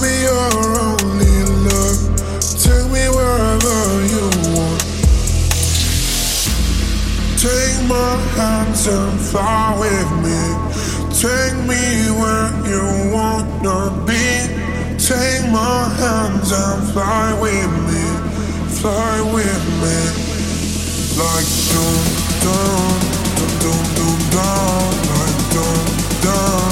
Be your only love. Take me wherever you want. Take my hands and fly with me. Take me where you wanna be. Take my hands and fly with me. Fly with me. Like dum dum dum dum dum dum like dum dum.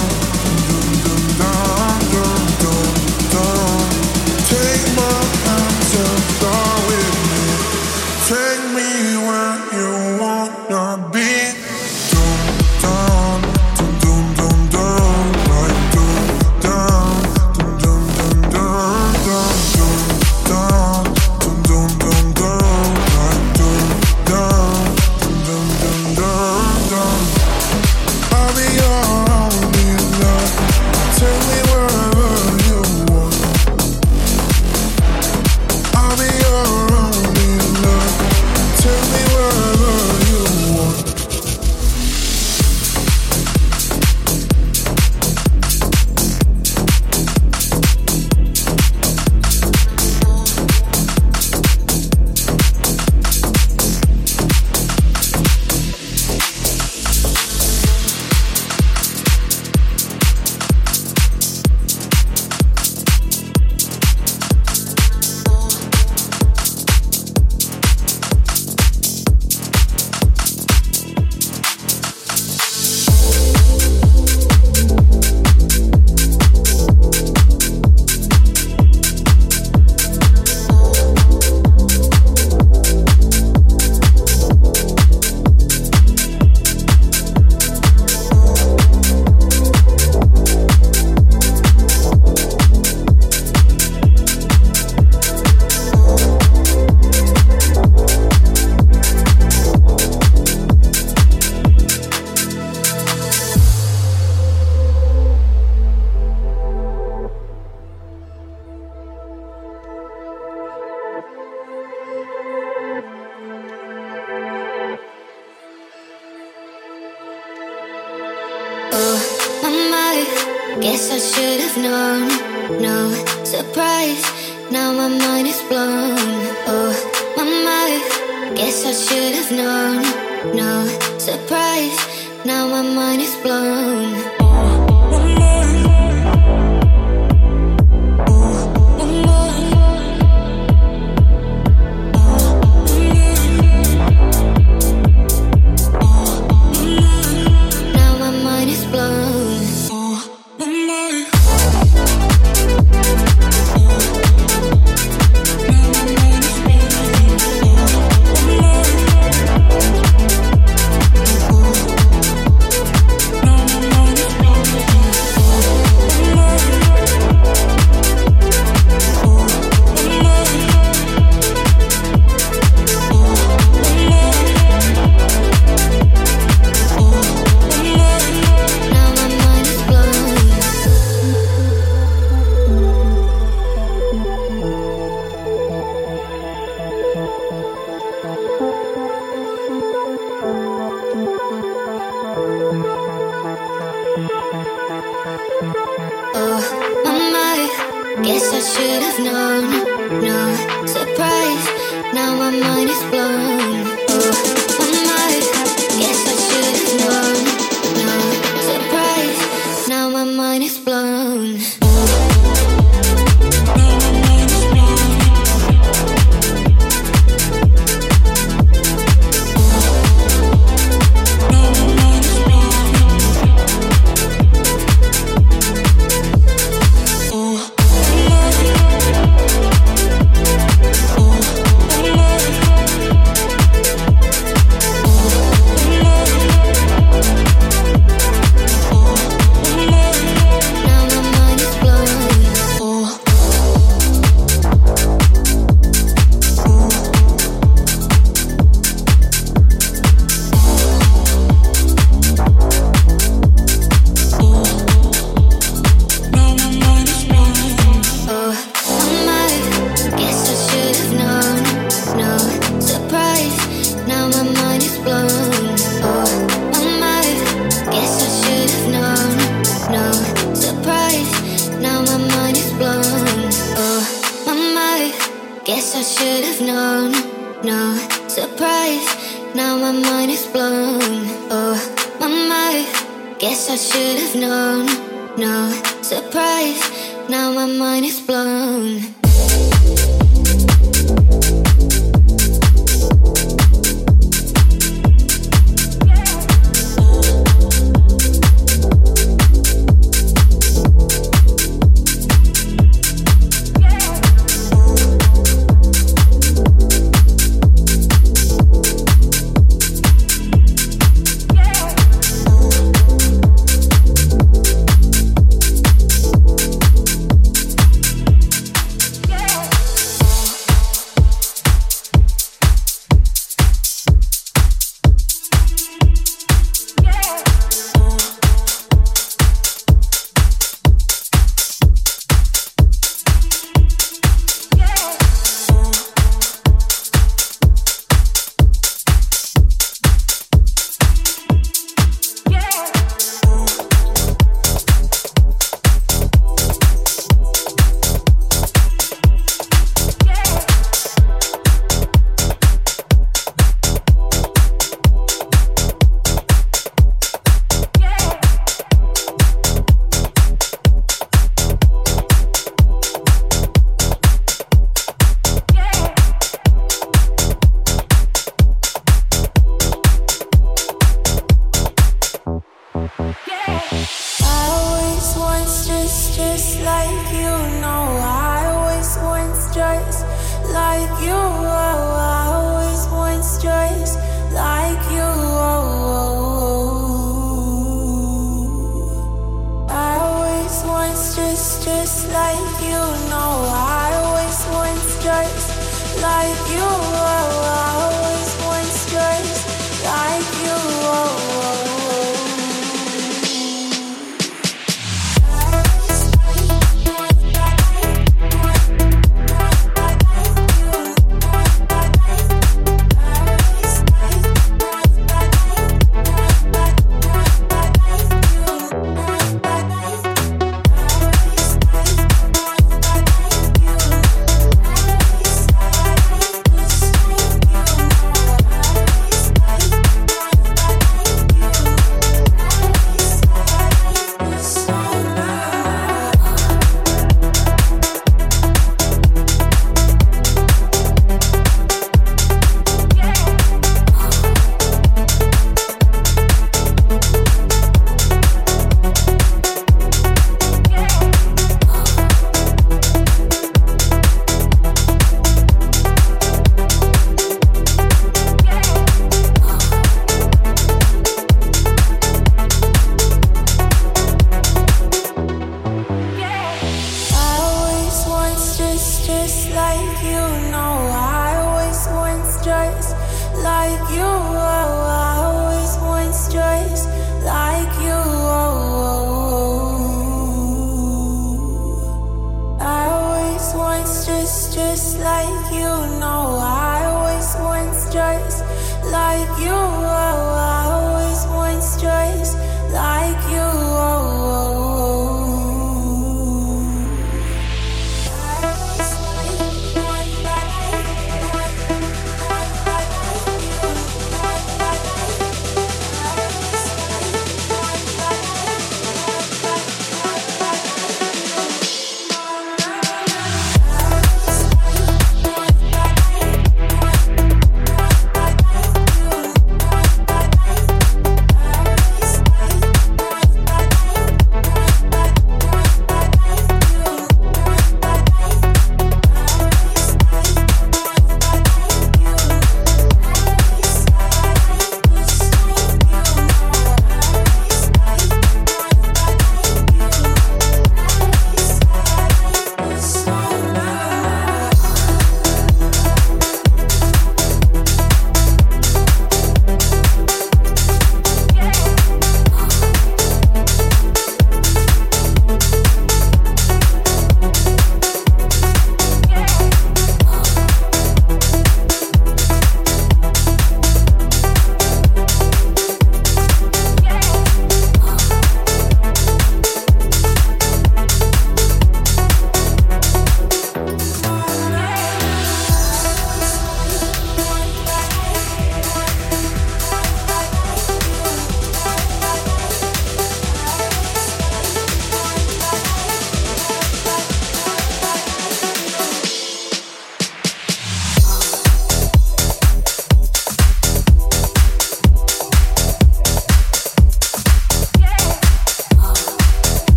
Guess I should have known. No surprise. Now my mind is blown.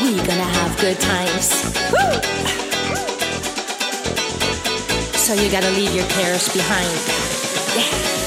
we gonna have good times. Woo! So you gotta leave your cares behind. Yeah.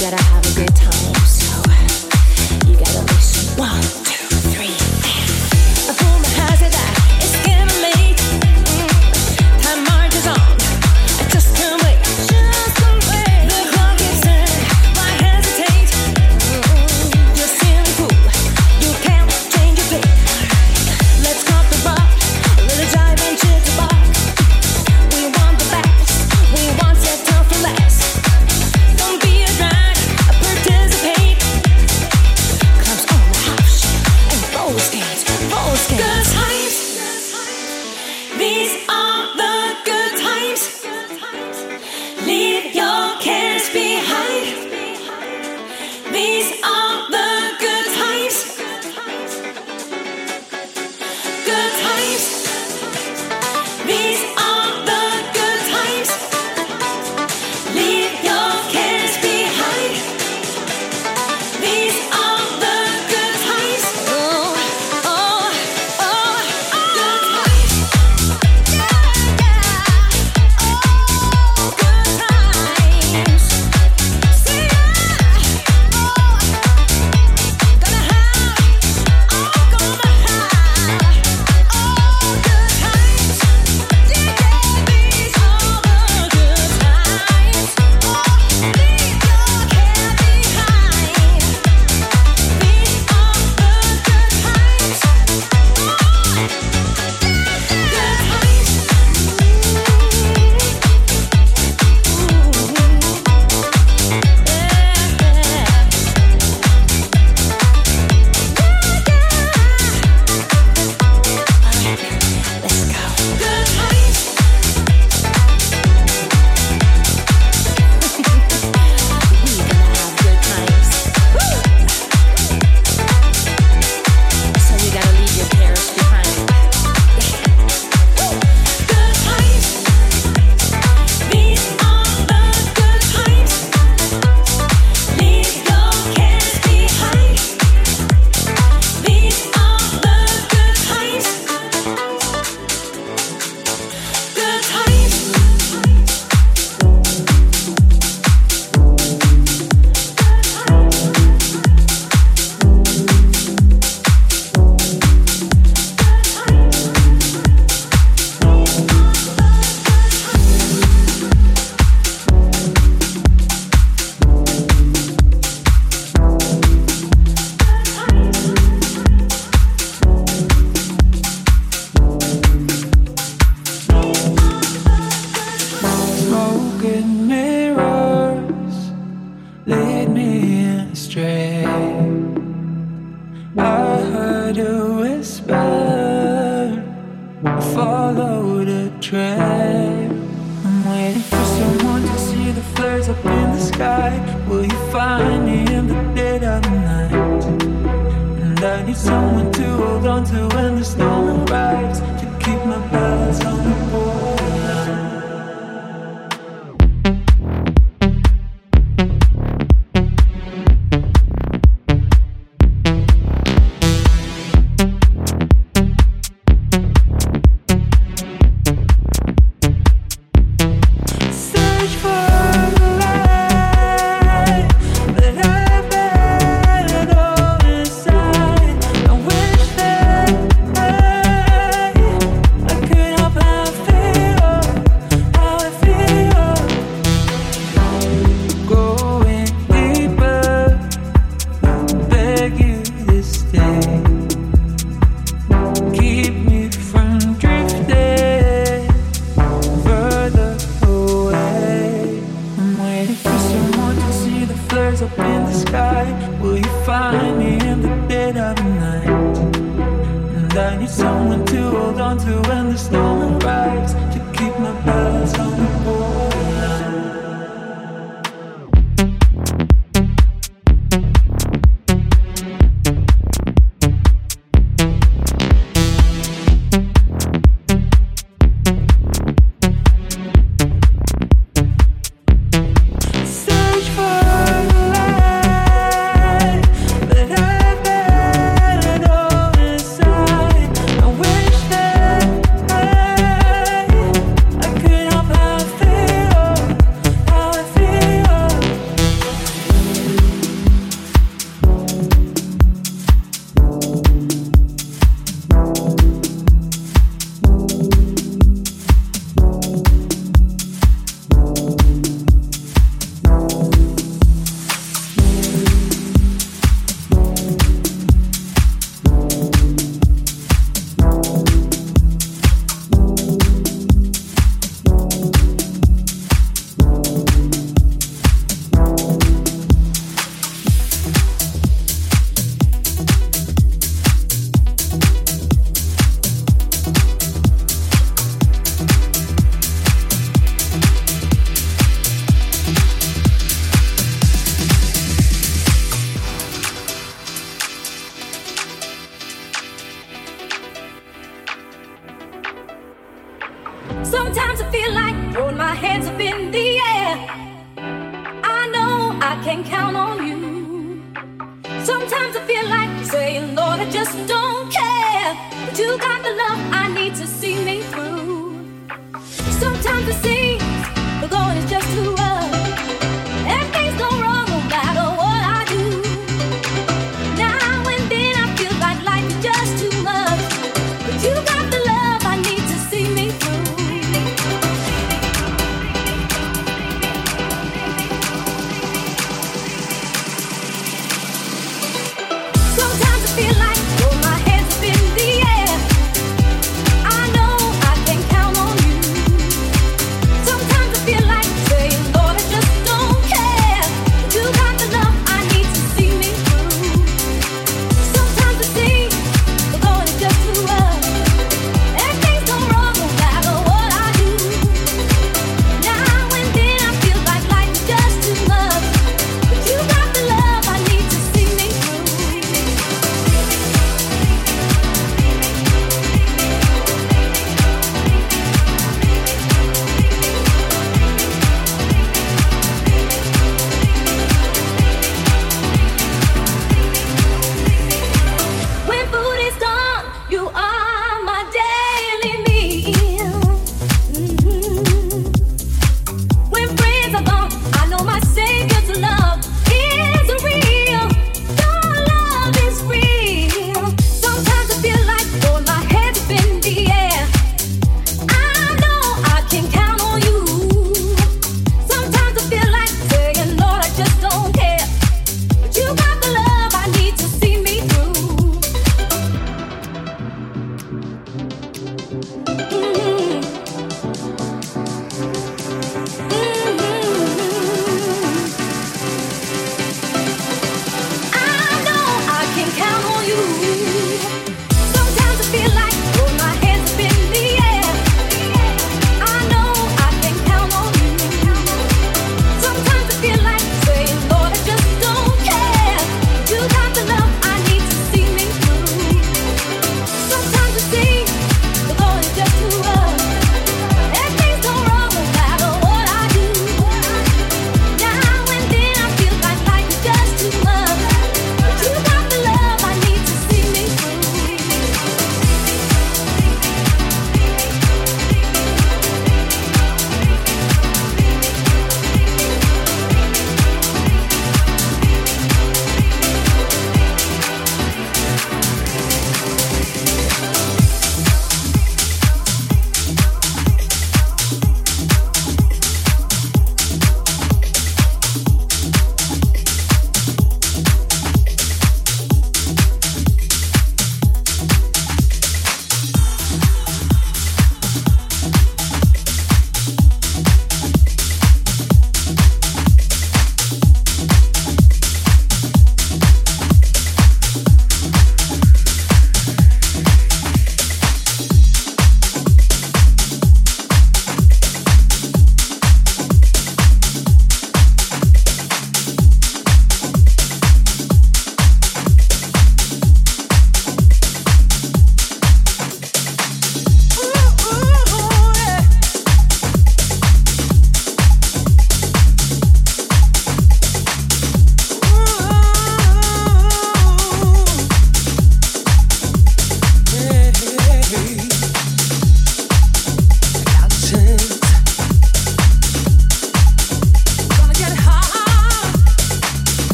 that I have a good time.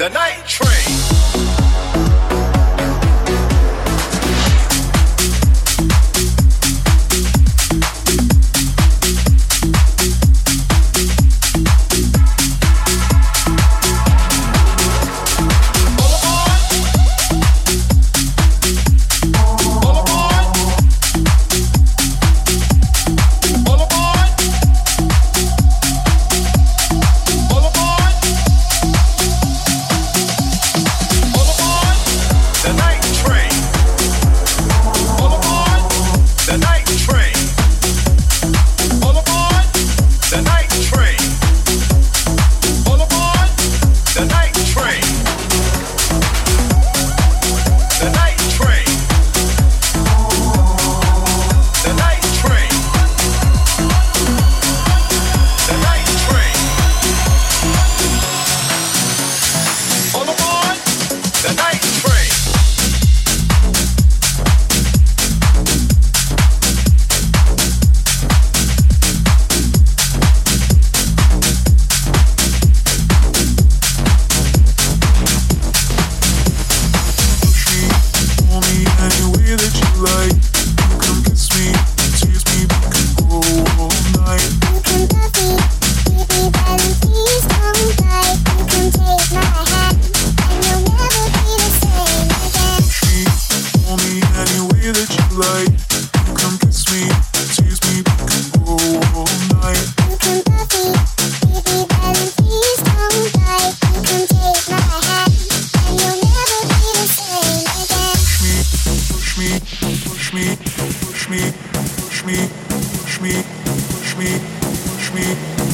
The night push me, push me, push me, push me.